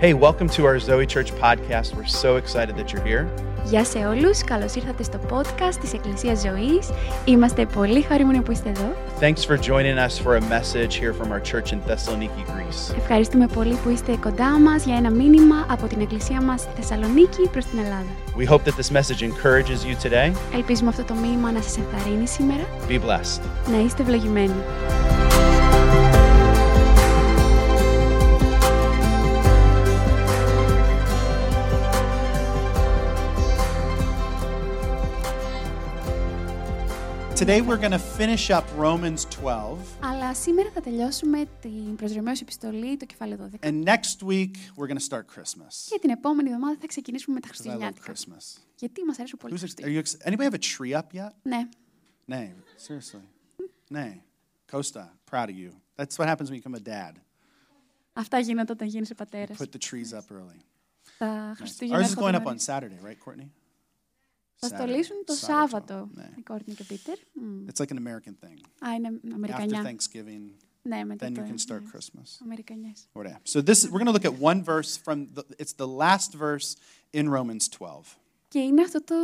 Hey, welcome to our Zoe Church podcast. We're so excited that you're here. Γεια σε όλους, καλώς ήρθατε στο podcast της Εκκλησίας Ζωής. Είμαστε πολύ χαρούμενοι που είστε εδώ. Thanks for joining us for a message here from our church in Thessaloniki, Greece. Ευχαριστούμε πολύ που είστε κοντά μας για ένα μήνυμα από την Εκκλησία μας στη Θεσσαλονίκη προς την Ελλάδα. We hope that this message encourages you today. Ελπίζουμε αυτό το μήνυμα να σας ενθαρρύνει σήμερα. Be blessed. Να είστε ευλογημένοι. Today we're going to finish up Romans 12, Αλλά σήμερα θα τελειώσουμε την προσδρομέως επιστολή, το κεφάλαιο 12. and next week we're going to start Christmas. Και την επόμενη εβδομάδα θα ξεκινήσουμε με τα 'Cause I love Χριστουγεννιάτικα. Christmas. Γιατί μας αρέσουν πολύ Who's τα ex- are Χριστούγεννα. you ex- anybody have a tree up yet? Ναι. Nay, seriously. Nay. Costa, proud of you. That's what happens when you become a dad. Αυτά γίνονται όταν γίνεσαι πατέρας. Put the trees up early. Τα Nice. Χριστούγεννα Ours is έρχονται going up νωρίς. on Saturday, right, Courtney? Θα Saturday. στολίσουν το Saturday. Σάββατο. Ναι. Η Κόρτνη και ο Πίτερ. Μμ. It's like an American thing. Α, είναι After Αμερικανιά. Thanksgiving, Ναι, μετά then το... you can start ναι. Christmas. Αμερικανιές. Or whatever. So this we're going to look at one verse from the, it's the last verse in Romans 12. Και είναι αυτό το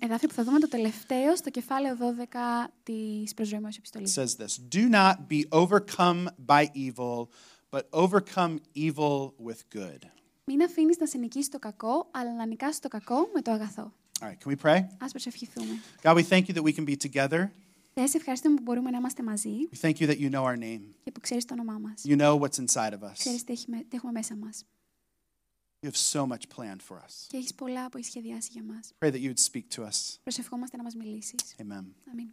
εδάφιο που θα δούμε το τελευταίο στο κεφάλαιο 12 της προσρωμής It επιστολής. says this Do not be overcome by evil, but overcome evil with good. Μην αφήνεις να σε νικήσει το κακό, αλλά να νικάσει το κακό με το αγαθό. All right, can we pray? Ας προσευχηθούμε. God, we thank you that we can be together. Θεέ, σε ευχαριστούμε που μπορούμε να είμαστε μαζί We thank you that you know our name. και που ξέρεις το όνομά μας. You know what's inside of us. Ξέρεις τι, έχει με- τι έχουμε μέσα μας. You have so much planned for us. Και έχεις πολλά που έχει σχεδιάσει για μας. Pray that you would speak to us. Προσευχόμαστε να μας μιλήσεις. Amen. Αμήν.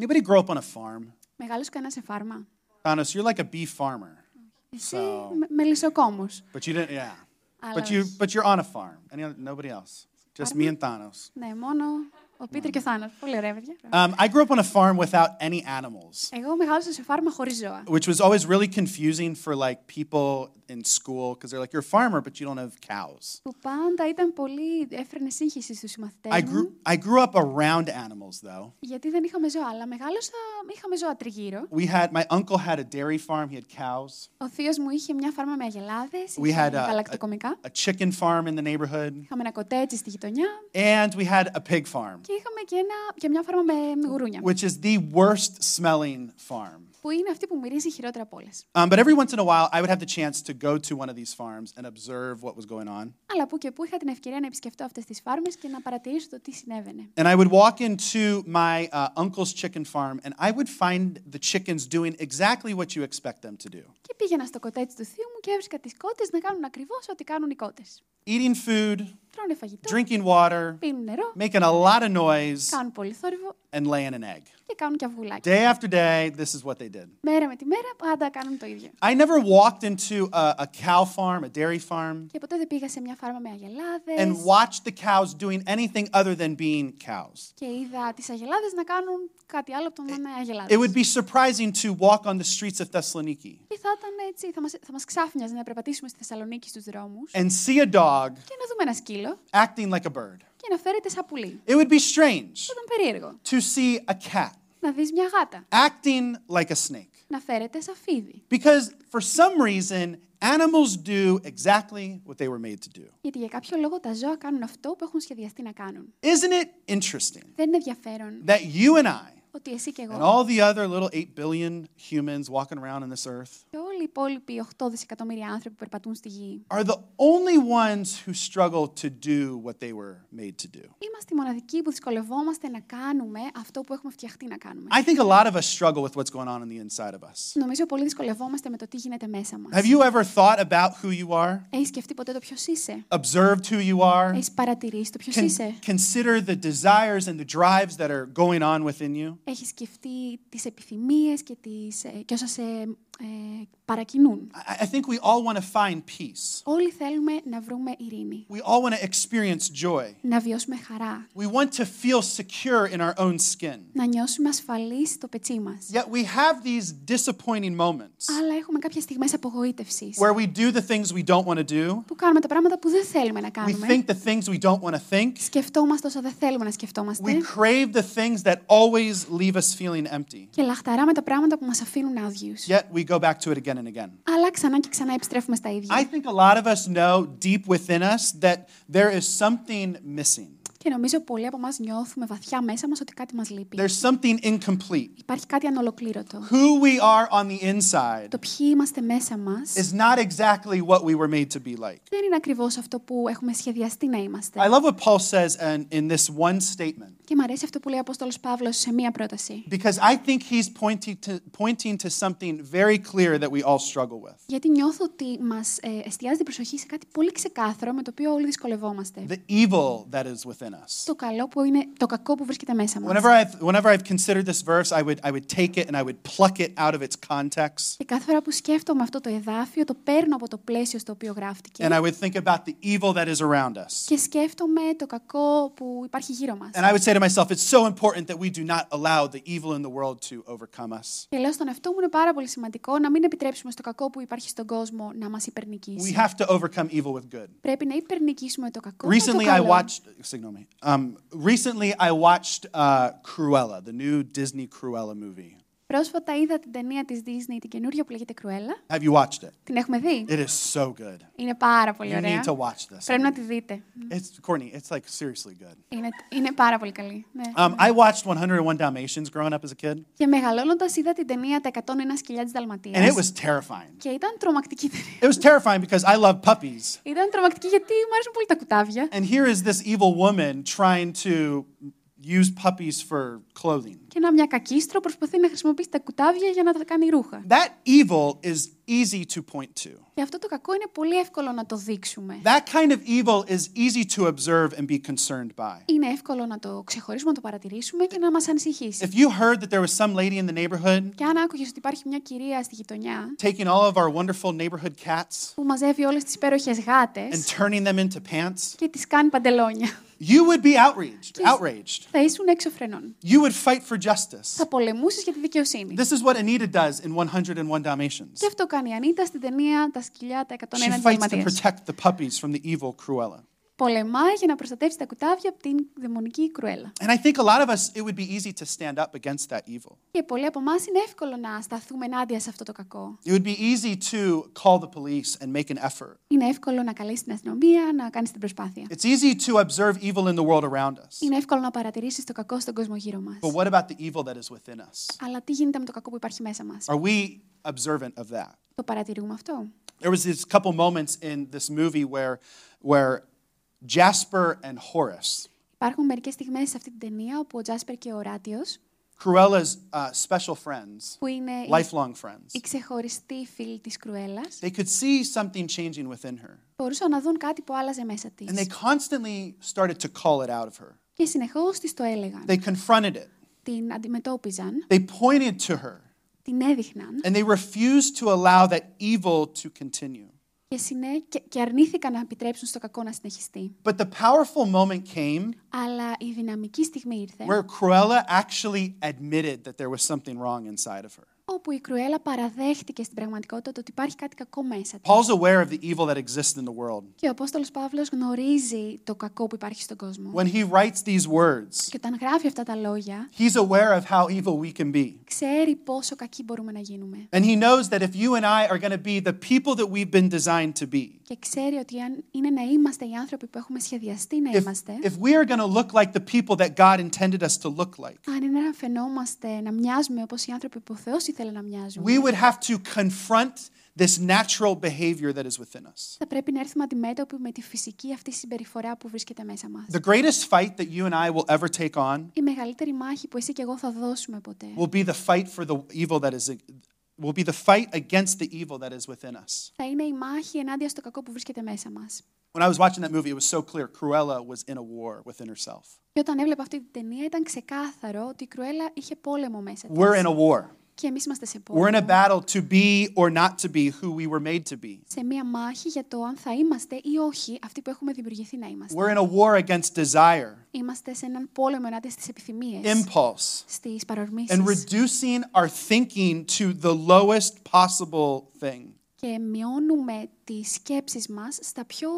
Anybody grow up on a farm? Μεγάλος κανένα σε φάρμα. Thanos, you're like a bee farmer. Εσύ So- με, μελισσοκόμος. But you didn't, yeah. Αλλά But you, όχι. but you're on a farm. Any, other- nobody else. Just me and Thanos. De. ο Πίτερ και ο Θάνος. Πολύ ωραία, παιδιά. Um, I grew up on a farm without any animals. Εγώ μεγάλωσα σε φάρμα χωρίς ζώα. which was always really confusing for like people in school because they're like you're a farmer but you don't have cows. Που πάντα ήταν πολύ έφερνε σύγχυση στους I συμμαθητές grew μου. I grew up around animals though. Γιατί δεν είχαμε ζώα, αλλά μεγάλωσα, είχαμε ζώα τριγύρω. We had my uncle had a dairy farm. He had cows. Ο θείος μου είχε μια φάρμα με αγελάδες, We είχε had a, γαλακτοκομικά. a, a chicken farm in the neighborhood, Είχαμε ένα κοτέτσι στη γειτονιά and we had a pig farm, Και είχαμε και, ένα, και μια φάρμα με γουρούνια. which is the worst smelling farm. Που είναι αυτή που μυρίζει χειρότερα από όλες. Um, but every once in a while, I would have the chance to go to one of these farms and observe what was going on. Αλλά που και που είχα την ευκαιρία να επισκεφτώ αυτές τις φάρμες και να παρατηρήσω το τι συνέβαινε. And I would walk into my uh, uncle's chicken farm, and I would find the chickens doing exactly what you expect them to do Και πήγαινα στο κοτέτσι του θείου μου και έβρισκα τις κότες να κάνουν ακριβώς ό,τι κάνουν οι κότες. eating food, Τρώνε φαγητό, drinking water, πίνουν νερό, making a lot of noise, κάνουν πολύ θόρυβο and laying an egg. και κάνουν και αυγουλάκια. Day after day, this is what they did. Μέρα με τη μέρα πάντα κάνουν το ίδιο. I never walked into a, a cow farm, a dairy farm, Και ποτέ δεν πήγα σε μια φάρμα με and αγελάδες watched the cows doing anything other than being cows. και είδα τις αγελάδες να κάνουν κάτι άλλο από το να είναι It αγελάδες. would be surprising to walk on the streets of Thessaloniki Και θα ήταν έτσι, θα μας, θα μας ξάφνιαζε να περπατήσουμε στη Θεσσαλονίκη στους δρόμους and see a dog και να δούμε ένα σκύλο acting like a bird. και να φέρεται σαν πουλί. It would be strange Θα ήταν περίεργο. to see a cat Να δεις μια γάτα acting like a snake. να φέρεται σαν φίδι. Because for some reason, animals do exactly what they were made to do. Γιατί για κάποιο λόγο τα ζώα κάνουν αυτό που έχουν σχεδιαστεί να κάνουν. Isn't it interesting Δεν είναι ενδιαφέρον that you and I ότι εσύ και and εγώ all the other little 8 billion humans walking around on this earth και όλοι οι υπόλοιποι 8 δισεκατομμύρια άνθρωποι που περπατούν στη γη are the only ones who struggle to do what they were made to do? είμαστε οι μοναδικοί που δυσκολευόμαστε να κάνουμε αυτό που έχουμε φτιαχτεί να κάνουμε. I think a lot of us struggle with what's going on on the inside of us. Νομίζω πολύ δυσκολευόμαστε με το τι γίνεται μέσα μας. Have you ever thought about who you are? Έχεις σκεφτεί ποτέ το ποιος είσαι; Observed who you are? Έχεις παρατηρήσει το ποιος Con- είσαι; consider the desires and the drives that are going on within you? Έχεις σκεφτεί τις επιθυμίες και, τις, ε, και όσα σε ε, παρακινούν. I I think we all want to find peace. Όλοι θέλουμε να βρούμε ειρήνη. We all want to experience joy. Να βιώσουμε χαρά. We want to feel secure in our own skin. Να νιώσουμε ασφαλείς στο πετσί μας. Yet we have these disappointing moments Αλλά έχουμε κάποιες στιγμές απογοήτευσης. where we do the things we don't want to do. Που κάνουμε τα πράγματα που δεν θέλουμε να We κάνουμε. think the things we don't want to think. Σκεφτόμαστε όσα δεν θέλουμε να We σκεφτόμαστε. crave the things that always leave us feeling empty. Και λαχταράμε τα πράγματα που μας αφήνουν άδειους. Yet we go back to it again and again. Αλλά ξανά και ξανά επιστρέφουμε στα ίδια. I think a lot of us know deep within us that there is something missing. Και νομίζω πολλοί από εμάς νιώθουμε βαθιά μέσα μας ότι κάτι μας λείπει. There's something incomplete. Υπάρχει κάτι ανολοκλήρωτο. Who we are on the inside Το ποιοι είμαστε μέσα μας is not exactly what we were made to be like. δεν είναι ακριβώς αυτό που έχουμε σχεδιαστεί να είμαστε. I love what Paul says in, in this one statement Και μου αρέσει αυτό που λέει ο Απόστολος Παύλος σε μία πρόταση. because I think he's pointing to, pointing to something very clear that we all struggle with. Γιατί νιώθω ότι μας ε, εστιάζει την προσοχή σε κάτι πολύ ξεκάθαρο με το οποίο όλοι δυσκολευόμαστε. The evil that is within us. Το καλό που είναι το κακό που βρίσκεται μέσα μας. Whenever I've, whenever I've considered this verse, I would, I would take it and I would pluck it out of its context. Και κάθε φορά που σκέφτομαι αυτό το εδάφιο, το παίρνω από το πλαίσιο στο οποίο γράφτηκε. And I would think about the evil that is around us. Και σκέφτομαι το κακό που υπάρχει γύρω μας. And I would say to myself, it's so important that we do not allow the evil in the world to overcome us. Και λέω στον εαυτό μου είναι πάρα πολύ σημαντικό να μην επιτρέψουμε στο κακό που υπάρχει στον κόσμο να μας We υπερνικήσει. have to overcome evil with good. Πρέπει να υπερνικήσουμε το κακό με το Recently, I καλό. watched. Signal Um, recently, I watched uh, Cruella, the new Disney Cruella movie. Πρόσφατα είδα την ταινία της Disney, την καινούργια που λέγεται Κρουέλα. Have you watched it? Την έχουμε δει; It is so good. Είναι πάρα πολύ You ωραία. need to watch this. Πρέπει να τη δείτε. It's Courtney. It's like seriously good. Είναι, είναι πάρα πολύ καλή. Ναι. Um, I watched 101 Dalmatians growing up as a kid, Και μεγαλώνοντας είδα την ταινία Τα 101 σκυλιά της and it Δαλματία. was terrifying. Και ήταν τρομακτική ταινία. It was terrifying because I love puppies, Ήταν τρομακτική γιατί μου αρέσουν πολύ τα κουτάβια. and here is this evil woman trying to use puppies for clothing. Και ένα μια κακίστρο προσπαθεί να χρησιμοποιήσει τα κουτάβια για να τα κάνει ρούχα. That evil is easy to point to. Και αυτό το κακό είναι πολύ εύκολο να το δείξουμε. That kind of evil is easy to observe and be concerned by. Είναι εύκολο να το ξεχωρίσουμε, να το παρατηρήσουμε και να μα ανησυχήσει. If you heard that there was some lady in the neighborhood Και αν άκουγε ότι υπάρχει μια κυρία στη γειτονιά taking all of our wonderful neighborhood cats που μαζεύει όλε τι υπέροχε γάτε and turning them into pants, και τι κάνει παντελόνια, you would be outraged. Outraged. θα ήσουν έξω φρενών. You would fight for justice. Θα πολεμούσε για τη δικαιοσύνη. This is what Anita does in 101 Dalmatians. Και αυτό κάνει η Ανίτα στην ταινία Τα σκυλιά τα 101 She της fights to Δαλματίας. protect the puppies from the evil Cruella. Πολεμάει για να προστατεύσει τα κουτάβια από την δαιμονική κρουέλα. And I think a lot of us, it would be easy to stand up against that evil. Και πολλοί από εμάς είναι εύκολο να σταθούμε ενάντια σε αυτό το κακό. It would be easy to call the police and make an effort. Είναι εύκολο να καλέσει την αστυνομία, να κάνει την προσπάθεια. It's easy to observe evil in the world around us. Είναι εύκολο να παρατηρήσεις το κακό στον κόσμο γύρω μας. But what about the evil that is within us? Αλλά τι γίνεται με το κακό που υπάρχει μέσα μας; Are we observant of that? Το παρατηρούμε αυτό. There was this couple moments in this movie where, where Jasper and Horace, Υπάρχουν μερικέ στιγμέ σε αυτή την ταινία όπου ο Τζάσπερ και ο Ράτιο, Cruella's uh, special friends, που είναι οι, lifelong friends, οι ξεχωριστοί φίλοι τη κρουέλα, they could see something changing within her. μπορούσαν να δουν κάτι που άλλαζε μέσα τη. And they constantly started to call it out of her. Και συνεχώ τη το έλεγαν. They confronted it, Την αντιμετώπιζαν, they pointed to her, την έδειχναν and they refused to allow that evil to continue. και, συνέ... και, και αρνήθηκαν να επιτρέψουν στο κακό να συνεχιστεί. But the powerful moment came Αλλά η δυναμική στιγμή ήρθε, where Cruella actually admitted that there was something wrong inside of her. Όπου η Κρουέλα παραδέχτηκε στην πραγματικότητα το ότι υπάρχει κάτι κακό μέσα της. Paul's aware of the evil that exists in the world. Και ο Απόστολος Παύλος γνωρίζει το κακό που υπάρχει στον κόσμο. When he writes these words, Και όταν γράφει αυτά τα λόγια, he's aware of how evil we can be. ξέρει πόσο κακοί μπορούμε να γίνουμε. And he knows that if you and I are going to be the people that we've been designed to be, Και ξέρει ότι αν είναι να είμαστε οι άνθρωποι που έχουμε σχεδιαστεί να if, είμαστε, if we are going to look like the people that God intended us to look like, αν είναι να φαινόμαστε, να μοιάζουμε όπως οι άνθρωποι που ο Θεός ήθελε να μοιάζουμε, we would have to confront this natural behavior that is within us. θα πρέπει να έρθουμε αντιμέτωποι με τη φυσική αυτή συμπεριφορά που βρίσκεται μέσα μας. The greatest fight that you and I will ever take on Η μεγαλύτερη μάχη που εσύ και εγώ θα δώσουμε ποτέ will be the fight for the evil that is will be the fight against the evil that is within us. θα είναι η μάχη ενάντια στο κακό που βρίσκεται μέσα μας. When I was watching that movie, it was so clear Cruella was in a war within herself. Και όταν έβλεπα αυτή την ταινία ήταν ξεκάθαρο ότι η Κρουέλα είχε πόλεμο μέσα της. We're in a war. Και εμείς είμαστε σε We're in a πόλεμο. battle to be or not to be who we were made to be. Σε μία μάχη για το αν θα είμαστε ή όχι αυτοί που έχουμε δημιουργηθεί να είμαστε. We're in a war against desire, Είμαστε σε έναν πόλεμο ενάντια στις επιθυμίες, impulse, στις παρορμήσεις and reducing our thinking to the lowest possible thing. και μειώνουμε τις σκέψεις μας στα πιο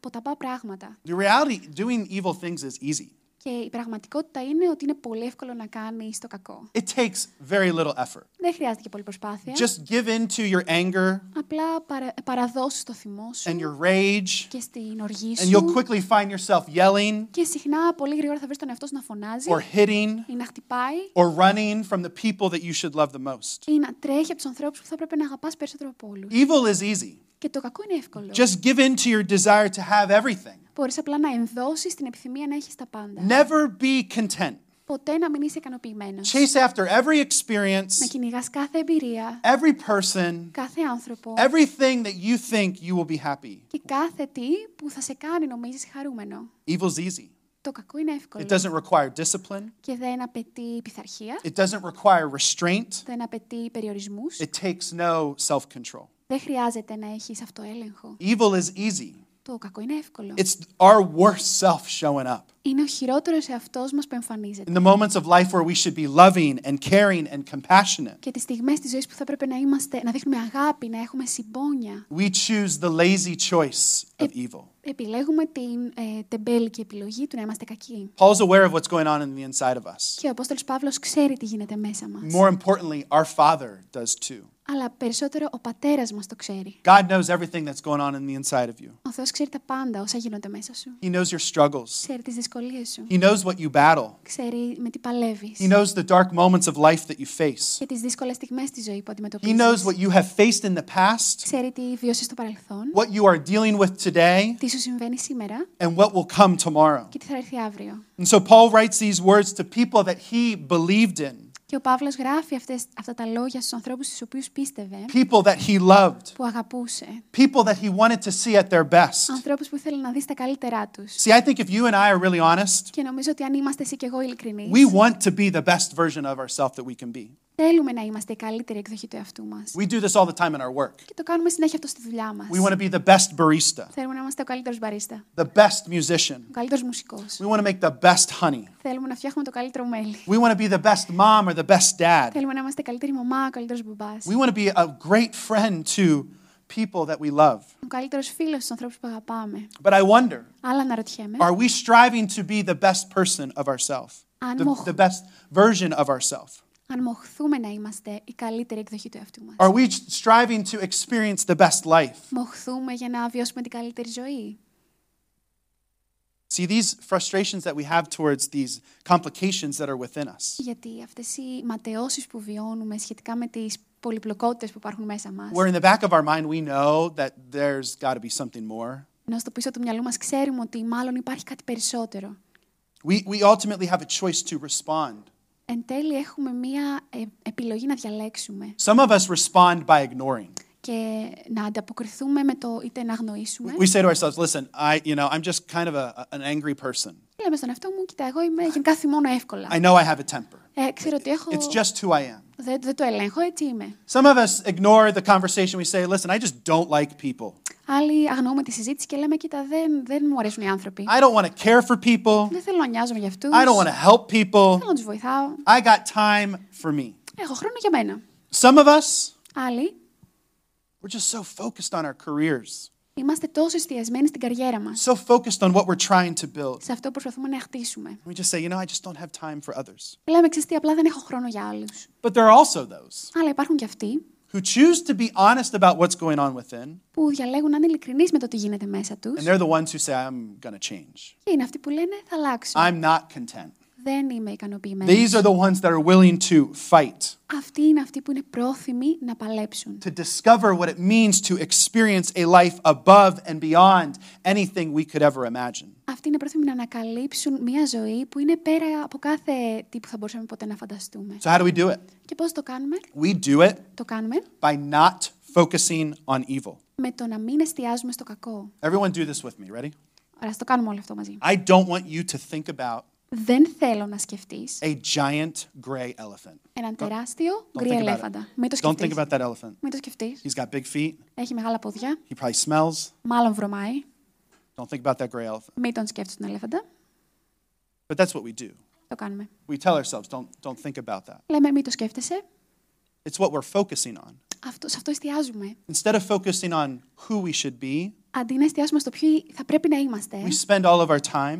ποταπά πράγματα. The reality, doing evil things is easy. Και η πραγματικότητα είναι ότι είναι πολύ εύκολο να κάνει το κακό. It takes very little effort. Δεν χρειάζεται και πολύ προσπάθεια. Just give in to your anger Απλά παρα, παραδώσεις το θυμό σου and your rage, και στην οργή and you'll σου. quickly find yourself yelling Και συχνά πολύ γρήγορα θα βρεις τον εαυτό σου να φωνάζει or hitting ή να χτυπάει or running from the people that you should love the most. ή να τρέχει από τους ανθρώπους που θα πρέπει να αγαπάς περισσότερο από όλους. Evil is easy. Και το κακό είναι εύκολο. Just give in to your desire to have everything. Μπορείς απλά να ενδώσεις την επιθυμία να έχεις τα πάντα. Never be content. Ποτέ να μην είσαι ικανοποιημένο. Chase after every Να experience, κυνηγά κάθε εμπειρία, every person, κάθε άνθρωπο everything that you think you will be happy. και κάθε τι που θα σε κάνει νομίζεις χαρούμενο. Evil's easy. Το κακό είναι εύκολο It doesn't require discipline. και δεν απαιτεί πειθαρχία, It doesn't require restraint. δεν απαιτεί περιορισμούς, It takes no self-control. Δεν χρειάζεται να έχεις αυτοέλεγχο. Evil is easy. Το κακό είναι εύκολο. It's our worst self showing up. Είναι ο χειρότερος εαυτός μας που εμφανίζεται. In the moments of life where we should be loving and caring and compassionate, Και τις στιγμές της ζωής που θα πρέπει να, είμαστε, να δείχνουμε αγάπη, να έχουμε συμπόνια. we choose the lazy choice of evil. Επιλέγουμε την ε, τεμπέλικη επιλογή του να είμαστε κακοί. Paul's aware of what's going on in the inside of us. Και ο Απόστολος Παύλος ξέρει τι γίνεται μέσα μας. More importantly, our Father does too. Αλλά περισσότερο ο πατέρας μας το ξέρει. God knows everything that's going on in the inside of you. Ο Θεός ξέρει τα πάντα όσα γίνονται μέσα σου. He knows your struggles. Ξέρει τις δυσκολίες σου. He knows what you battle. Ξέρει με τι παλεύεις. He knows the dark moments of life that you face. Και τις δύσκολες στιγμές στη ζωή που He αντιμετωπίζεις. knows what you have faced in the past, Ξέρει τι βιώσεις στο παρελθόν. what you are dealing with today, Τι σου συμβαίνει σήμερα and what will come tomorrow. και τι θα έρθει αύριο. And so Paul writes these words to people that he believed in, Και ο Παύλος γράφει αυτές, αυτά τα λόγια στους ανθρώπους στους οποίους πίστευε, people that he loved, που αγαπούσε. people that he wanted to see at their best. Ανθρώπους που ήθελε να δει τα καλύτερά τους. See, I think if you and I are really honest, Και νομίζω ότι αν είμαστε εσύ και εγώ ειλικρινείς, we want to be the best version of ourselves that we can be. θέλουμε να είμαστε η καλύτερη εκδοχή του εαυτού μας. We do this all the time in our work. Και το κάνουμε συνέχεια αυτό στη δουλειά μας. We want to be the best barista, Θέλουμε να είμαστε ο καλύτερος μπαρίστα, the best musician. ο καλύτερος μουσικός. We want to make the best honey. Θέλουμε να φτιάχνουμε το καλύτερο μέλι. We want to be the best mom or the best dad. Θέλουμε να είμαστε η καλύτερη μαμά, ο καλύτερος μπουμπάς. We want to be a great friend to people that we love. Ο καλύτερος φίλος στους ανθρώπους που αγαπάμε. But I wonder, Αλλά αναρωτιέμαι, are we striving to be the best person of ourselves? Αν The, μοχ- the best version of ourselves? Αν μοχθούμε να είμαστε η καλύτερη εκδοχή του εαυτού μας. Are we striving to experience the best life? Μοχθούμε για να βιώσουμε την καλύτερη ζωή. See, these frustrations that we have towards these complications that are within us, Γιατί αυτές οι ματαιώσεις που βιώνουμε σχετικά με τις πολυπλοκότητες που υπάρχουν μέσα μας, where in the back of our mind we know that there's got to be something more, ενώ στο πίσω του μυαλού μας ξέρουμε ότι μάλλον υπάρχει κάτι περισσότερο. we, we ultimately have a choice to respond. Εν τέλει έχουμε μία ε, επιλογή να διαλέξουμε Some of us respond by ignoring. και να ανταποκριθούμε με το είτε να αγνοήσουμε. We say to ourselves, listen, I, you know, I'm just kind of a, an angry person. Λέμε στον εαυτό μου, κοίτα, εγώ είμαι γενικά θυμώνω εύκολα. I know I have a temper. Ε, ξέρω ότι έχω... It's just who I am. Δεν, δεν το ελέγχω, έτσι είμαι. Some of us ignore the conversation. We say, listen, I just don't like people. Άλλοι αγνοούμε τη συζήτηση και λέμε, κοίτα, δεν, δεν μου αρέσουν οι άνθρωποι. I don't want to care for people. Δεν θέλω να νοιάζομαι για αυτούς. I don't want to help people. Θέλω να τους βοηθάω. I got time for me. Έχω χρόνο για μένα. Some of us, Άλλοι, we're just so focused on our careers, είμαστε τόσο εστιασμένοι στην καριέρα μας. so focused on what we're trying to build. Σε αυτό που προσπαθούμε να χτίσουμε. We just say, you know, I just don't have time for others. Λέμε, ξέρεις τι, απλά δεν έχω χρόνο για άλλους. But there are also those Αλλά υπάρχουν και αυτοί who choose to be honest about what's going on within, που διαλέγουν να είναι ειλικρινείς με το τι γίνεται μέσα τους. and they're the ones who say, I'm going to change. Και είναι αυτοί που λένε, θα αλλάξω. I'm not content. Δεν είμαι ικανοποιημένος. These are the ones that are willing to fight, Αυτοί είναι αυτοί που είναι πρόθυμοι να παλέψουν. to discover what it means to experience a life above and beyond anything we could ever imagine. Αυτοί είναι πρόθυμοι να ανακαλύψουν μια ζωή που είναι πέρα από κάθε τι που θα μπορούσαμε ποτέ να φανταστούμε. So, how do we do it? Και πώς το κάνουμε? We do it Το κάνουμε by not focusing on evil. με το να μην εστιάζουμε στο κακό. Everyone, do this with me. Ready? Άρα ας το κάνουμε όλο αυτό μαζί. I don't want you to think about Δεν θέλω να σκεφτείς a giant gray elephant. έναν τεράστιο Don't γκρι think about ελέφαντα. Μην το it. Don't think σκεφτείς. about that elephant. Μην το σκεφτείς. He's got big feet. Έχει μεγάλα πόδια. He probably smells. Μάλλον βρωμάει. Don't think about that gray elephant. Μην τον σκέφτεσαι τον ελέφαντα. But that's what we do. Το κάνουμε. We tell ourselves, don't, don't think about that. Λέμε μην το σκέφτεσαι. It's what we're focusing on. Αυτό, σε αυτό εστιάζουμε. Instead of focusing on who we should be, Αντί να εστιάσουμε στο ποιοι θα πρέπει να είμαστε, we spend all of our time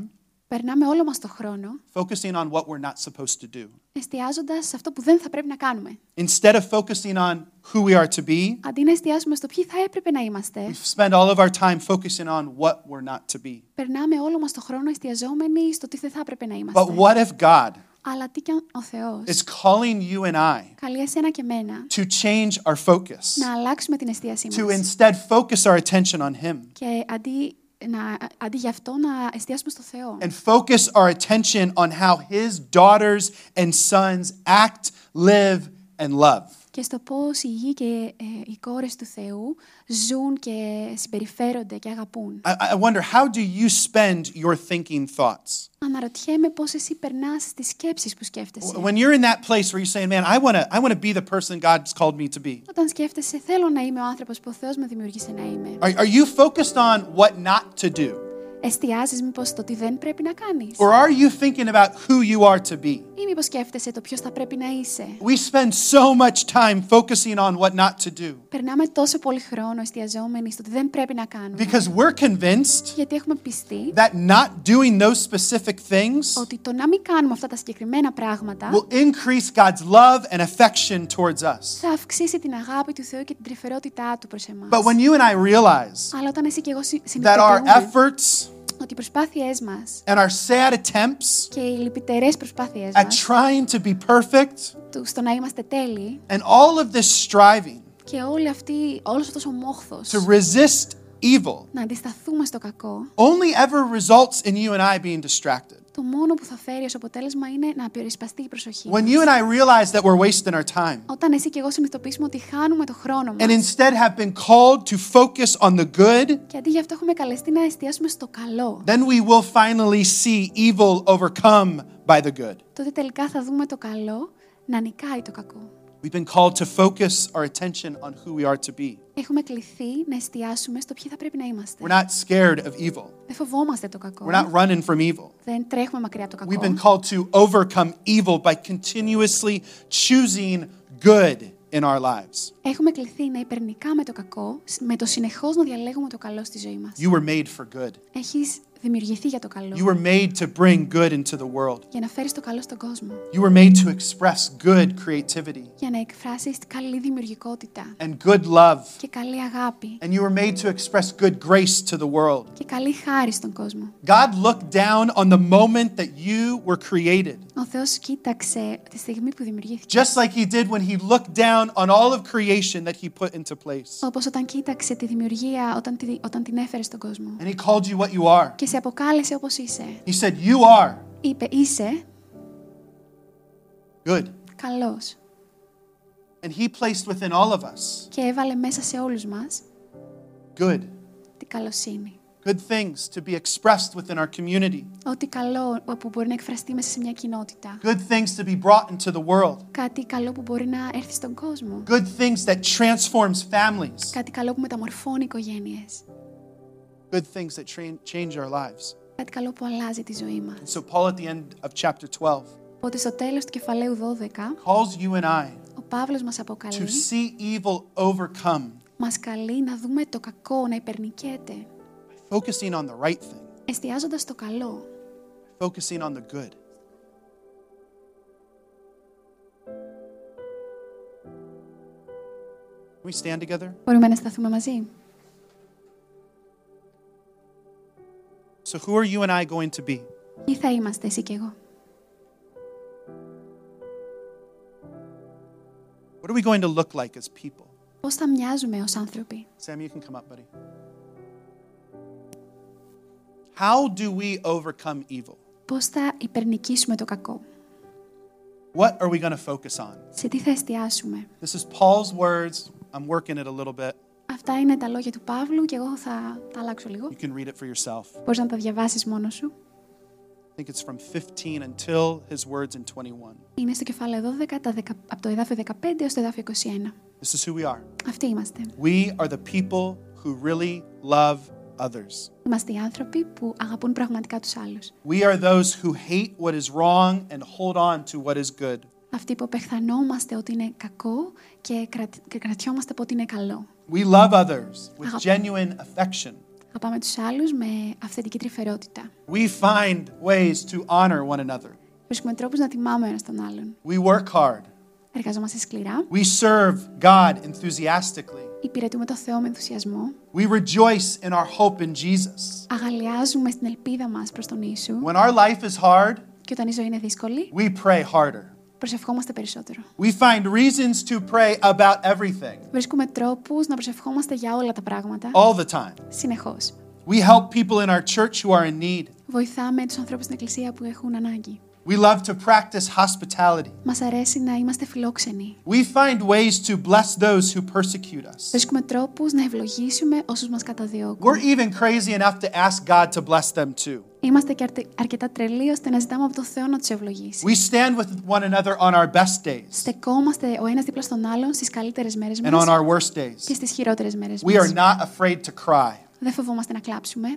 Περνάμε όλο μας το χρόνο focusing on what we're not supposed to do. εστιάζοντας σε αυτό που δεν θα πρέπει να κάνουμε. Instead of focusing on who we are to be, Αντί να εστιάσουμε στο ποιοι θα έπρεπε να είμαστε, we spend all of our time focusing on what we're not to be. περνάμε όλο μας το χρόνο εστιαζόμενοι στο τι δεν θα έπρεπε να είμαστε. But what if God Αλλά τι κι αν ο Θεός is calling you and I καλεί εσένα και εμένα to change our focus, να αλλάξουμε την εστίασή to μας instead focus our attention on Him και αντί, να, αντί γι' αυτό να εστιάσουμε στο Θεό and focus our attention on how His daughters and sons act, live, and love? Και στο πώς οι γη και ε, οι κόρες του Θεού ζουν και συμπεριφέρονται και αγαπούν. I, I wonder, how do you spend your thinking thoughts? Αναρωτιέμαι πώς εσύ περνάς τις σκέψεις που σκέφτεσαι. When you're in that place where you're saying, man, I want to I wanna be the person God's called me to be. Όταν σκέφτεσαι θέλω να είμαι ο άνθρωπος που ο Θεός με δημιούργησε να είμαι. Are, are you focused on what not to do? Εστιάζεις μήπως στο τι δεν πρέπει να κάνεις. Or are you thinking about who you are to be? Ή μήπως σκέφτεσαι το ποιος θα πρέπει να είσαι. We spend so much time focusing on what not to do Περνάμε τόσο πολύ χρόνο εστιαζόμενοι στο τι δεν πρέπει να κάνουμε. because we're convinced Γιατί έχουμε πιστεί that not doing those specific things ότι το να μην κάνουμε αυτά τα συγκεκριμένα πράγματα will increase God's love and affection towards us. θα αυξήσει την αγάπη του Θεού και την τρυφερότητά του προς εμάς. But when you and I realize Αλλά όταν εσύ και εγώ συ- that our συνειδητοποιούμε efforts ότι οι προσπάθειές μας and our sad attempts και οι λυπητερές προσπάθειές at μας trying to be perfect του στο να είμαστε τέλειοι and all of this striving και όλη αυτή, όλος αυτός ο μόχθος to resist evil να αντισταθούμε στο κακό, only ever results in you and I being distracted. το μόνο που θα φέρει ως αποτέλεσμα είναι να περιspαστεί η προσοχή When μας. you and I realize that we're wasting our time Όταν εσύ και εγώ συνειδητοποιήσουμε ότι χάνουμε το χρόνο and μας instead have been called to focus on the good, και αντί γι' αυτό έχουμε καλεστεί να εστιάσουμε στο καλό, then we will finally see evil overcome by the good. τότε τελικά θα δούμε το καλό να νικάει το κακό. We've been called to focus our attention on who we are to be. Έχουμε κληθεί να εστιάσουμε στο ποιοι θα πρέπει να είμαστε. We're not scared of evil. Δεν φοβόμαστε το κακό. We're not running from evil. Δεν τρέχουμε μακριά από το We've κακό. been called to overcome evil by continuously choosing good in our lives. Έχουμε κληθεί να υπερνικάμε το κακό με το συνεχώς να διαλέγουμε το καλό στη ζωή μας. You were made for good. Έχεις δημιουργηθεί για το καλό. You were made to bring good into the world. Για να φέρεις το καλό στον κόσμο. You were made to express good creativity Για να εκφράσεις καλή δημιουργικότητα and good love. και καλή αγάπη And you were made to express good grace to the world. και καλή χάρη στον κόσμο. God looked down on the moment that you were created, Ο Θεός κοίταξε τη στιγμή που δημιουργήθηκε. just like He did when He looked down on all of creation that He put into place. Όπως όταν κοίταξε τη δημιουργία όταν, τη- όταν την έφερε στον κόσμο. And He called you what you are. Και σε αποκάλεσε όπως είσαι. He said, You are Είπε είσαι good. καλός. And He placed within all of us Και έβαλε μέσα σε όλους μας good, την καλοσύνη. good things to be expressed within our community, Ό,τι καλό που μπορεί να εκφραστεί μέσα σε μια κοινότητα. good things to be brought into the world, Κάτι καλό που μπορεί να έρθει στον κόσμο. good things that transforms families, Κάτι καλό που μεταμορφώνει οικογένειες. good things that tra- change our lives. Κάτι καλό που αλλάζει τη ζωή μας. And so, Paul, at the end of chapter 12, Οπότε στο τέλος του κεφαλαίου 12, calls you and I ο Παύλος μας to αποκαλεί, see evil overcome μας καλεί να δούμε το κακό να υπερνικέται, by focusing on the right thing, εστιάζοντας στο καλό, focusing on the good. Can we stand together? Μπορούμε να σταθούμε μαζί. So, who are you and I going to be? Ή θα είμαστε εσύ και εγώ. What are we going to look like as people? Πώς θα μοιάζουμε ως άνθρωποι. Sam, you can come up, buddy. How do we overcome evil? Πώς θα υπερνικήσουμε το κακό. What are we going to focus on? Σε τι θα εστιάσουμε. This is Paul's words. I'm working it a little bit. Αυτά είναι τα λόγια του Παύλου και εγώ θα τα αλλάξω λίγο. You can read it for yourself. Μπορείς να τα διαβάσεις μόνος σου. I think it's from 15 until his words in 21. Είναι στο κεφάλαιο 12, τα δεκα- από το εδάφιο 15 έως το εδάφιο 21. This is who we are. Αυτοί είμαστε. We are the people who really love others. Είμαστε οι άνθρωποι που αγαπούν πραγματικά τους άλλους. We are those who hate what is wrong and hold on to what is good. Αυτοί που απεχθανόμαστε ότι είναι κακό και, κρατ, και κρατιόμαστε από ότι είναι καλό. We love others with Αγαπ- genuine affection. Αγαπάμε τους άλλους με αυθεντική τρυφερότητα. We find ways to honor one another. Βρίσκουμε τρόπους να τιμάμε ο ένας τον άλλον. We work hard. Εργαζόμαστε σκληρά. We serve God enthusiastically. Υπηρετούμε το Θεό με ενθουσιασμό. We rejoice in our hope in Jesus. Αγαλιάζουμε στην ελπίδα μας προς τον Ιησού. When our life is hard, Και όταν η ζωή είναι δύσκολη, we pray harder. Προσευχόμαστε περισσότερο. We find reasons to pray about everything Βρίσκουμε τρόπους να προσευχόμαστε για όλα τα πράγματα. all the time. Συνεχώς. We help people in our church who are in need. Βοηθάμε τους ανθρώπους στην Εκκλησία που έχουν ανάγκη. We love to practice hospitality. Μας αρέσει να είμαστε φιλόξενοι. We find ways to bless those who persecute us. Βρίσκουμε τρόπους να ευλογήσουμε όσους μας καταδιώκουν. We're even crazy enough to ask God to bless them too. Είμαστε και αρτε- αρκετά τρελοί ώστε να ζητάμε από το Θεό να τους ευλογήσει. We stand with one another on our best days Στεκόμαστε ο ένας δίπλα στον άλλον στις καλύτερες μέρες and on μας our worst και days. στις χειρότερες μέρες We are μας. not afraid to cry. Δεν φοβόμαστε να κλάψουμε.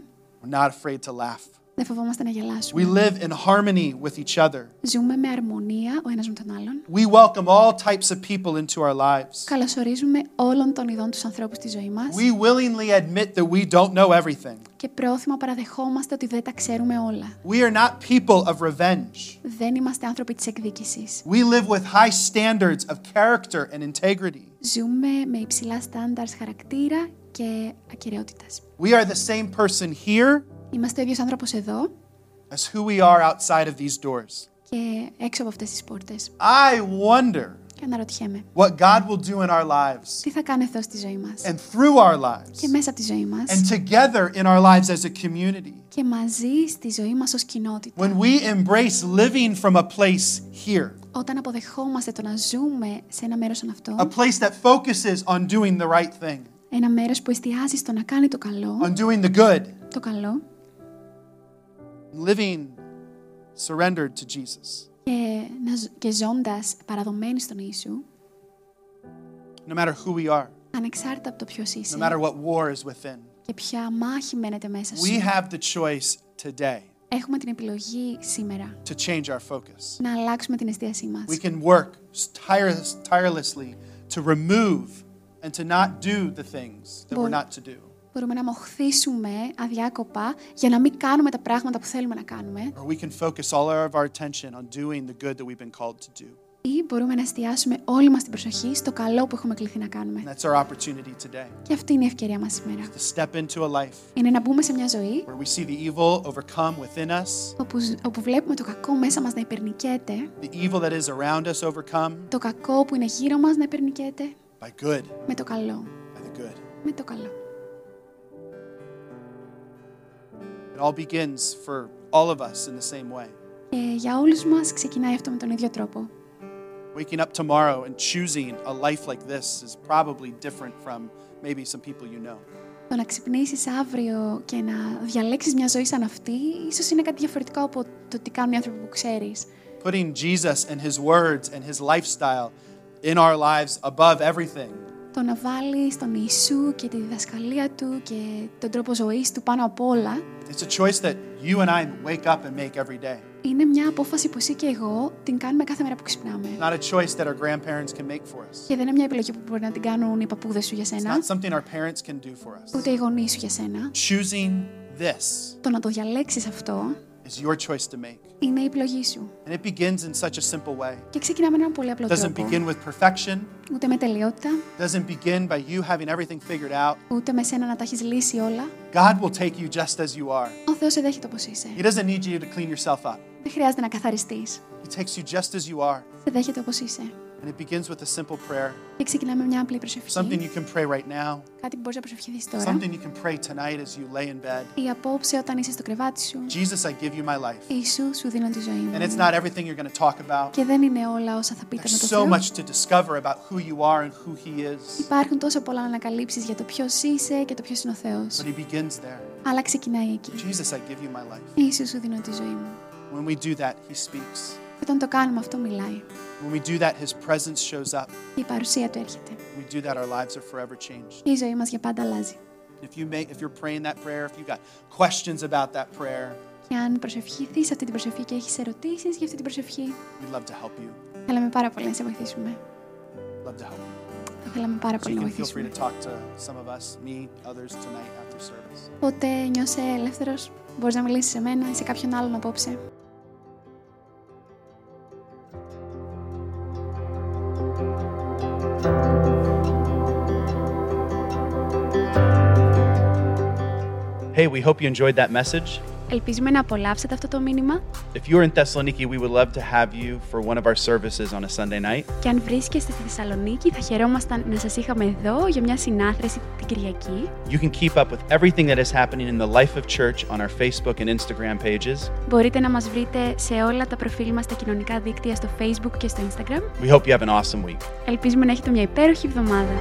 We're not afraid to laugh. Δεν φοβόμαστε να We γελάσουμε. live in harmony with each other. Ζούμε με αρμονία ο ένας με τον άλλον. We welcome all types of people into our lives. Καλωσορίζουμε όλων των ειδών τους ανθρώπους στη ζωή μας We willingly admit that we don't know everything. και πρόθυμα παραδεχόμαστε ότι δεν τα ξέρουμε όλα. We are not people of revenge. Δεν είμαστε άνθρωποι της εκδίκησης. We live with high standards of character and integrity. Ζούμε με υψηλά στάνταρς χαρακτήρα και ακυρεότητας. We are the same person here Είμαστε ο ίδιος άνθρωπος εδώ. As who we are outside of these doors. και έξω από αυτές τις πόρτες. I wonder Και αναρωτιέμαι, what God will do in our lives τι θα κάνει αυτό στη ζωή μας. and through our lives και μέσα από τη ζωή μας. and together in our lives as a community. Και μαζί στη ζωή μας ως κοινότητα. when we embrace living from a place here, Όταν αποδεχόμαστε το να ζούμε σε ένα μέρος σαν αυτό, a place that focuses on doing the right thing, ένα μέρος που εστιάζει στο να κάνει το καλό, on doing the good, το καλό living surrendered to Jesus. και, να, ζ- και ζώντας παραδομένοι στον Ιησού, No matter who we are, ανεξάρτητα από το ποιος no είσαι matter what war is within, και ποια μάχη μένεται μέσα σου, we have the choice today έχουμε την επιλογή σήμερα to change our focus. να αλλάξουμε την εστίασή μας. We can work tireless, tirelessly to remove and to not do the things that we're Μπορ- not to do. Μπορούμε να μοχθήσουμε αδιάκοπα για να μην κάνουμε τα πράγματα που θέλουμε να κάνουμε Or we can focus all of our attention on doing the good that we've been called to do. ή μπορούμε να εστιάσουμε όλη μας την προσοχή στο καλό που έχουμε κληθεί να κάνουμε. And that's our opportunity today Και αυτή είναι η ευκαιρία μας σήμερα. to step into a life Είναι να μπούμε σε μια ζωή where we see the evil overcome within us, όπου, ζ- όπου βλέπουμε το κακό μέσα μας να υπερνικέται, the evil that is around us overcome το κακό που είναι γύρω μας να υπερνικέται by good, με το καλό. by the good. Με το καλό. It all begins for all of us in the same way. Και για όλους μας ξεκινάει αυτό με τον ίδιο τρόπο. Waking up tomorrow and choosing a life like this is probably different from maybe some people you know. Το να ξυπνήσεις αύριο και να διαλέξεις μια ζωή σαν αυτή, ίσως είναι κάτι διαφορετικό από το τι κάνουν οι άνθρωποι που ξέρεις. Putting Jesus and his words and his lifestyle in our lives above everything Το να βάλεις τον Ιησού και τη διδασκαλία του και τον τρόπο ζωής του πάνω απ' όλα, It's a choice that you and I wake up and make every day. είναι μια απόφαση που εσύ και εγώ την κάνουμε κάθε μέρα που ξυπνάμε. Not a choice that our grandparents can make for us. Και δεν είναι μια επιλογή που μπορεί να την κάνουν οι παππούδες σου για It's σένα, not something our parents can do for us. ούτε οι γονείς σου για σένα. Choosing this Το να το διαλέξεις αυτό is your choice to make. είναι η επιλογή σου. And it begins in such a simple way. Και ξεκινάμε με έναν πολύ απλό It doesn't τρόπο. begin with perfection, Ούτε με τελειότητα, doesn't begin by you having everything figured out. ούτε με σένα να τα έχει λύσει όλα. God will take you just as you are. Ο Θεός σε δέχεται όπως είσαι. He doesn't need you to clean yourself up. Δεν χρειάζεται να καθαριστείς. He takes you just as you are. Σε δέχεται όπως είσαι. And it begins with a simple prayer, Και ξεκινάμε με μια απλή προσευχή. something you can pray right now, Κάτι που μπορείς να προσευχηθείς τώρα. something you can pray tonight as you lay in bed. Ή απόψε όταν είσαι στο κρεβάτι σου. Jesus, I give you my life. Ιησού σου δίνω τη ζωή μου. And it's not everything you're going to talk about. Και δεν είναι όλα όσα θα πείτε με There's το so Θεό. much to discover about who you are and who He is. Υπάρχουν τόσο πολλά να ανακαλύψεις για το ποιος είσαι και το ποιος είναι ο Θεός. But He begins there. Αλλά ξεκινάει εκεί. Jesus, I give you my life. Ιησού σου δίνω τη ζωή μου. When we do that, He speaks. Και όταν το κάνουμε αυτό μιλάει. When we do that, His presence shows up. Και η παρουσία του έρχεται. We do that, our lives are forever changed. Και η ζωή μας για πάντα αλλάζει. If, you may, if you're praying that prayer, if you've got questions about that prayer, Και αν προσευχηθείς αυτή την προσευχή και έχεις ερωτήσεις για αυτή την προσευχή, we'd love to help you. θέλαμε πάρα πολύ να σε βοηθήσουμε. Love to help you. Θα θέλαμε πάρα So πολύ you να can feel free βοηθήσουμε. to talk to some of us, me, others tonight after service. Οπότε νιώσε ελεύθερος, μπορείς να μιλήσεις σε μένα ή σε κάποιον άλλον απόψε. we hope you enjoyed that message. Ελπίζουμε να απολαύσετε αυτό το μήνυμα If you're in Thessaloniki, we would love to have you for one of our services on a Sunday night. και αν βρίσκεστε στη Θεσσαλονίκη θα χαιρόμασταν να σας είχαμε εδώ για μια συνάθρηση την Κυριακή. You can keep up with everything that is happening in the life of church on our Facebook and Instagram pages. Μπορείτε να μας βρείτε σε όλα τα προφίλ μας στα κοινωνικά δίκτυα στο Facebook και στο Instagram. We hope you have an awesome week. Ελπίζουμε να έχετε μια υπέροχη εβδομάδα.